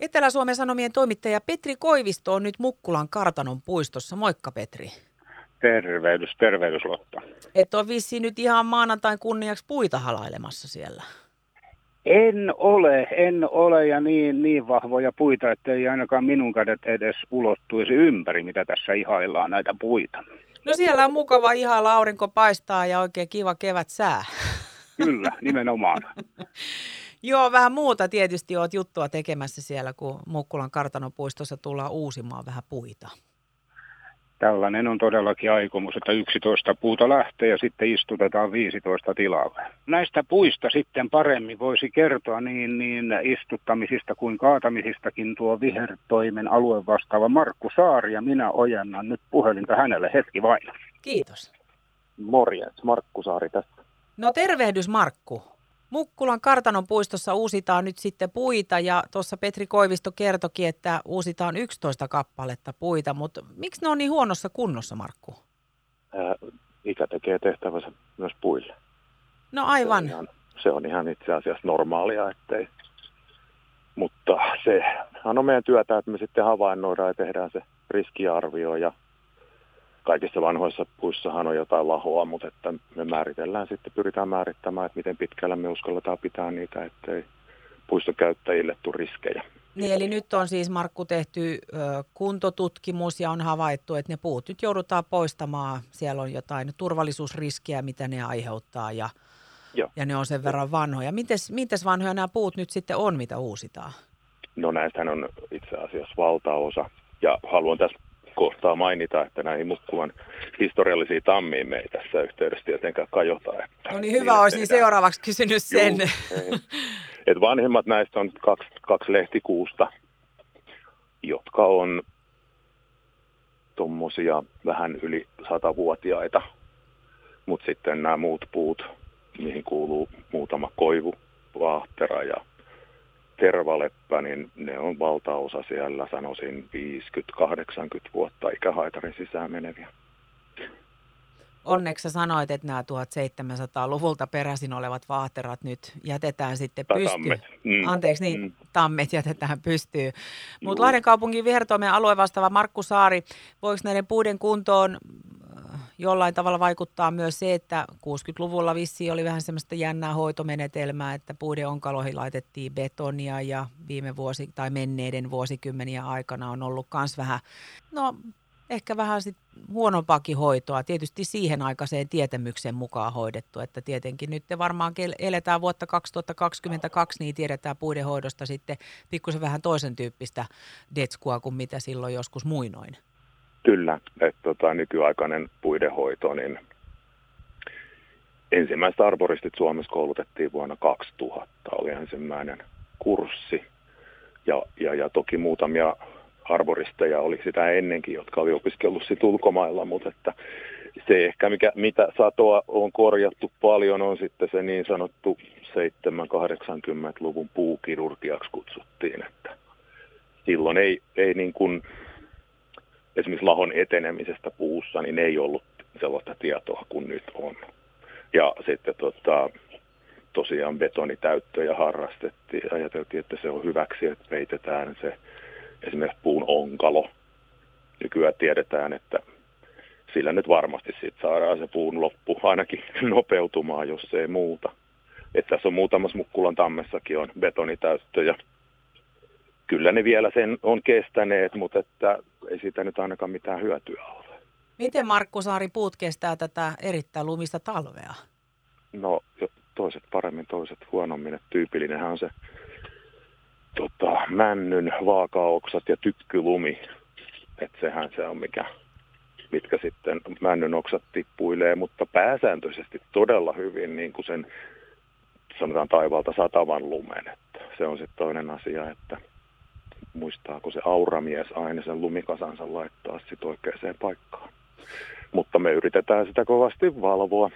Etelä-Suomen Sanomien toimittaja Petri Koivisto on nyt Mukkulan kartanon puistossa. Moikka Petri. Tervehdys, tervehdys Lotta. Et ole vissiin nyt ihan maanantain kunniaksi puita halailemassa siellä. En ole, en ole ja niin, niin vahvoja puita, että ei ainakaan minun kädet edes ulottuisi ympäri, mitä tässä ihaillaan näitä puita. No siellä on mukava ihan aurinko paistaa ja oikein kiva kevät sää. Kyllä, nimenomaan. Joo, vähän muuta tietysti oot juttua tekemässä siellä, kun Mukkulan kartanopuistossa tullaan uusimaan vähän puita. Tällainen on todellakin aikomus, että 11 puuta lähtee ja sitten istutetaan 15 tilalle. Näistä puista sitten paremmin voisi kertoa niin, niin istuttamisista kuin kaatamisistakin tuo vihertoimen alue vastaava Markku Saari ja minä ojennan nyt puhelinta hänelle hetki vain. Kiitos. Morjens, Markku Saari tässä. No tervehdys Markku. Mukkulan kartanon puistossa uusitaan nyt sitten puita ja tuossa Petri Koivisto kertokin, että uusitaan 11 kappaletta puita, mutta miksi ne on niin huonossa kunnossa, Markku? Ää, ikä tekee tehtävänsä myös puille. No aivan. Se on ihan, se on ihan itse asiassa normaalia, ettei. Mutta se on meidän työtä, että me sitten havainnoidaan ja tehdään se riskiarvio ja kaikissa vanhoissa puissahan on jotain lahoa, mutta että me määritellään sitten, pyritään määrittämään, että miten pitkällä me uskalletaan pitää niitä, ettei puistokäyttäjille tule riskejä. Niin, eli nyt on siis Markku tehty ö, kuntotutkimus ja on havaittu, että ne puut nyt joudutaan poistamaan. Siellä on jotain turvallisuusriskiä, mitä ne aiheuttaa ja, Joo. ja ne on sen verran vanhoja. Mites, mites vanhoja nämä puut nyt sitten on, mitä uusitaan? No näistähän on itse asiassa valtaosa. Ja haluan tässä kohtaa mainita, että näihin Mukkulan historiallisiin tammiin me ei tässä yhteydessä tietenkään kajota. Että no niin, hyvä olisi niin seuraavaksi kysynyt sen. Juu, Et vanhimmat näistä on kaksi, kaksi lehtikuusta, jotka on tuommoisia vähän yli satavuotiaita, mutta sitten nämä muut puut, mihin kuuluu muutama koivu, vaahtera ja tervaleppä, niin ne on valtaosa siellä, sanoisin 50-80 vuotta ikähaitarin sisään meneviä. Onneksi sanoit, että nämä 1700-luvulta peräisin olevat vaahterat nyt jätetään sitten pystyyn. Mm. Anteeksi, niin mm. tammet jätetään pystyyn. Mutta Lahden kaupungin vihertoimen alue vastaava Markku Saari, voiko näiden puiden kuntoon jollain tavalla vaikuttaa myös se, että 60-luvulla vissi oli vähän semmoista jännää hoitomenetelmää, että puiden onkaloihin laitettiin betonia ja viime vuosi tai menneiden vuosikymmeniä aikana on ollut myös vähän, no ehkä vähän sit huonompaakin hoitoa. Tietysti siihen aikaiseen tietämyksen mukaan hoidettu, että tietenkin nyt varmaan eletään vuotta 2022, niin tiedetään puiden hoidosta sitten pikkusen vähän toisen tyyppistä detskua kuin mitä silloin joskus muinoin. Kyllä, että tota, nykyaikainen puidenhoito, niin ensimmäiset arboristit Suomessa koulutettiin vuonna 2000, oli ensimmäinen kurssi. Ja, ja, ja toki muutamia arboristeja oli sitä ennenkin, jotka oli opiskellut sit ulkomailla, mutta että se ehkä, mikä, mitä satoa on korjattu paljon, on sitten se niin sanottu 7-80-luvun puukirurgiaksi kutsuttiin, että silloin ei, ei niin kuin esimerkiksi lahon etenemisestä puussa, niin ei ollut sellaista tietoa kuin nyt on. Ja sitten tota, tosiaan betonitäyttöjä harrastettiin. Ajateltiin, että se on hyväksi, että peitetään se esimerkiksi puun onkalo. Nykyään tiedetään, että sillä nyt varmasti sit saadaan se puun loppu ainakin nopeutumaan, jos ei muuta. Että tässä on muutamassa Mukkulan tammessakin on betonitäyttöjä kyllä ne vielä sen on kestäneet, mutta että ei siitä nyt ainakaan mitään hyötyä ole. Miten Markku Saari puut kestää tätä erittäin lumista talvea? No toiset paremmin, toiset huonommin. Tyypillinenhän on se tota, männyn vaakaoksat ja tykkylumi. Että sehän se on mikä, mitkä sitten männyn oksat tippuilee, mutta pääsääntöisesti todella hyvin niin kuin sen sanotaan taivaalta satavan lumen. Että se on sitten toinen asia, että muistaako se auramies aina sen lumikasansa laittaa sitten oikeaan paikkaan. Mutta me yritetään sitä kovasti valvoa.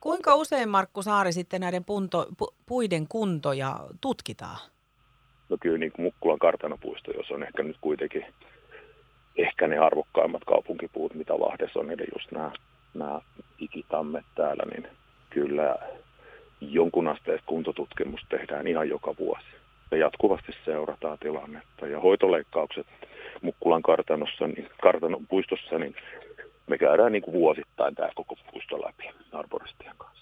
Kuinka usein, Markku Saari, sitten näiden punto, pu, puiden kuntoja tutkitaan? No kyllä niin kuin Mukkulan kartanopuisto, jos on ehkä nyt kuitenkin ehkä ne arvokkaimmat kaupunkipuut, mitä Lahdessa on, eli just nämä, nämä ikitammet täällä, niin kyllä jonkun asteista kuntotutkimus tehdään ihan joka vuosi. Ja jatkuvasti seurataan tilannetta. Ja hoitoleikkaukset Mukkulan kartanossa, niin, kartanon puistossa, niin me käydään niin kuin vuosittain tämä koko puisto läpi arboristien kanssa.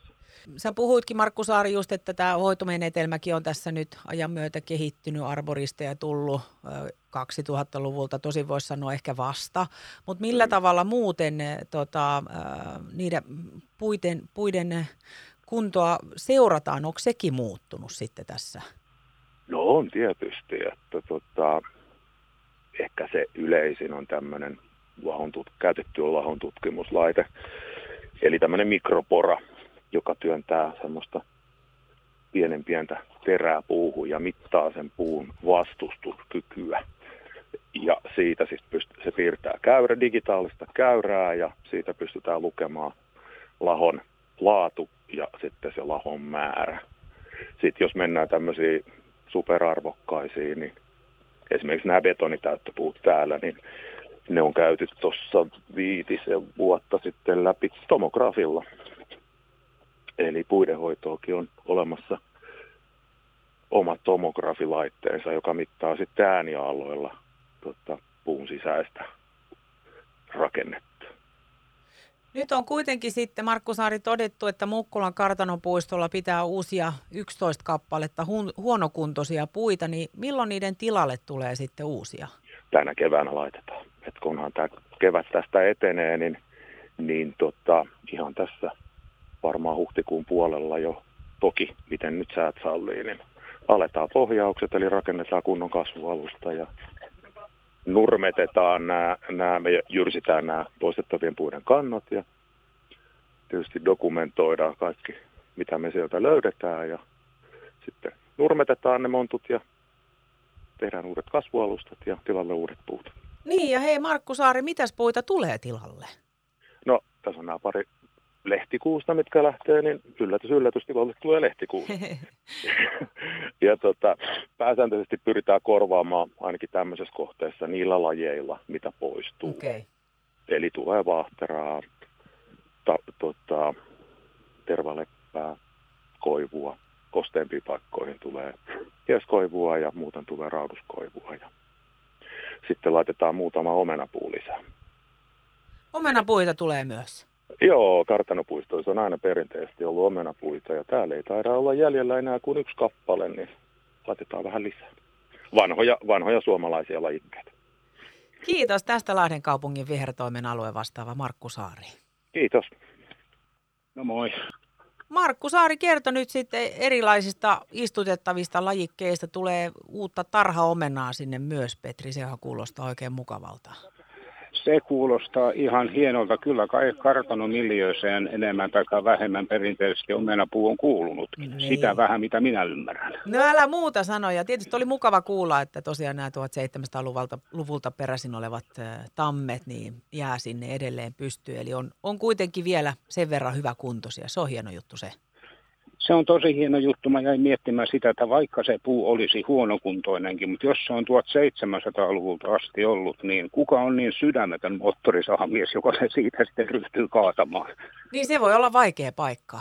Sä puhuitkin Markku Saari just, että tämä hoitomenetelmäkin on tässä nyt ajan myötä kehittynyt arboristeja tullut 2000-luvulta, tosi voisi sanoa ehkä vasta. Mutta millä mm. tavalla muuten tota, niiden puiden, puiden kuntoa seurataan? Onko sekin muuttunut sitten tässä? No on tietysti, että tota, ehkä se yleisin on tämmöinen lahon, käytetty lahon tutkimuslaite, eli tämmöinen mikropora, joka työntää semmoista pienen pientä terää puuhun ja mittaa sen puun vastustuskykyä. Ja siitä siis pyst- se piirtää käyrä, digitaalista käyrää ja siitä pystytään lukemaan lahon laatu ja sitten se lahon määrä. Sitten jos mennään tämmöisiin superarvokkaisiin, niin esimerkiksi nämä betonitäyttöpuut täällä, niin ne on käyty tuossa viitisen vuotta sitten läpi tomografilla. Eli puidenhoitoakin on olemassa oma tomografilaitteensa, joka mittaa sitten äänialoilla tota, puun sisäistä rakennetta. Nyt on kuitenkin sitten, Markku Saari, todettu, että Mukkulan kartanopuistolla pitää uusia 11 kappaletta huonokuntoisia puita, niin milloin niiden tilalle tulee sitten uusia? Tänä keväänä laitetaan. Et kunhan tämä kevät tästä etenee, niin, niin tota, ihan tässä varmaan huhtikuun puolella jo, toki miten nyt säät sallii, niin aletaan pohjaukset, eli rakennetaan kunnon kasvualusta ja nurmetetaan nämä, nämä me jyrsitään nämä poistettavien puiden kannot ja tietysti dokumentoidaan kaikki, mitä me sieltä löydetään ja sitten nurmetetaan ne montut ja tehdään uudet kasvualustat ja tilalle uudet puut. Niin ja hei Markku Saari, mitäs puita tulee tilalle? No tässä on nämä pari lehtikuusta, mitkä lähtee, niin yllätys, yllätys, tilalle tulee lehtikuusta. ja tota, pääsääntöisesti pyritään korvaamaan ainakin tämmöisessä kohteessa niillä lajeilla, mitä poistuu. Okay. Eli tulee vaahteraa, ta, tota, tervaleppää, koivua. Kosteempiin paikkoihin tulee hieskoivua ja muuten tulee rauduskoivua. Ja sitten laitetaan muutama omenapuu lisää. Omenapuita tulee myös? Joo, kartanopuistoissa on aina perinteisesti ollut omenapuita ja täällä ei taida olla jäljellä enää kuin yksi kappale, niin laitetaan vähän lisää. Vanhoja, vanhoja suomalaisia lajikkeita. Kiitos tästä Lahden kaupungin vihertoimen alue vastaava Markku Saari. Kiitos. No moi. Markku Saari kertoi nyt sitten erilaisista istutettavista lajikkeista. Tulee uutta tarhaomenaa sinne myös, Petri. Sehän kuulostaa oikein mukavalta se kuulostaa ihan hienolta. Kyllä kai kartanomiljööseen enemmän tai vähemmän perinteisesti omenapuu on kuulunut. Niin. Sitä vähän, mitä minä ymmärrän. No älä muuta sanoja. Tietysti oli mukava kuulla, että tosiaan nämä 1700-luvulta luvulta peräisin olevat tammet niin jää sinne edelleen pystyyn. Eli on, on kuitenkin vielä sen verran hyvä kuntoisia. Se on hieno juttu se se on tosi hieno juttu. Mä jäin miettimään sitä, että vaikka se puu olisi huonokuntoinenkin, mutta jos se on 1700-luvulta asti ollut, niin kuka on niin sydämetön moottorisahamies, joka se siitä sitten ryhtyy kaatamaan? Niin se voi olla vaikea paikka.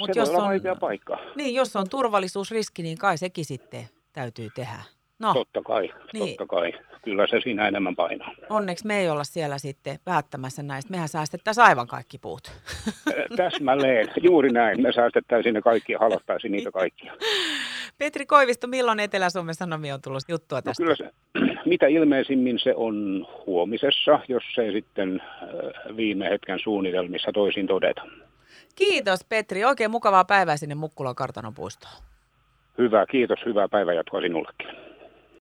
Mut se jos voi olla on, vaikea paikka. Niin, jos on turvallisuusriski, niin kai sekin sitten täytyy tehdä. No. Totta kai, niin. totta kai. Kyllä se siinä enemmän painaa. Onneksi me ei olla siellä sitten päättämässä näistä. Mehän säästettäisiin aivan kaikki puut. Täsmälleen, juuri näin. Me säästettäisiin ne kaikki ja halattaisiin niitä kaikkia. Petri Koivisto, milloin Etelä-Suomen Sanomi on tullut juttua no tästä? No kyllä se, mitä ilmeisimmin se on huomisessa, jos se sitten viime hetken suunnitelmissa toisin todeta. Kiitos Petri. Oikein mukavaa päivää sinne Mukkulan kartanopuistoon. Hyvä, kiitos. Hyvää päivänjatkoa sinullekin.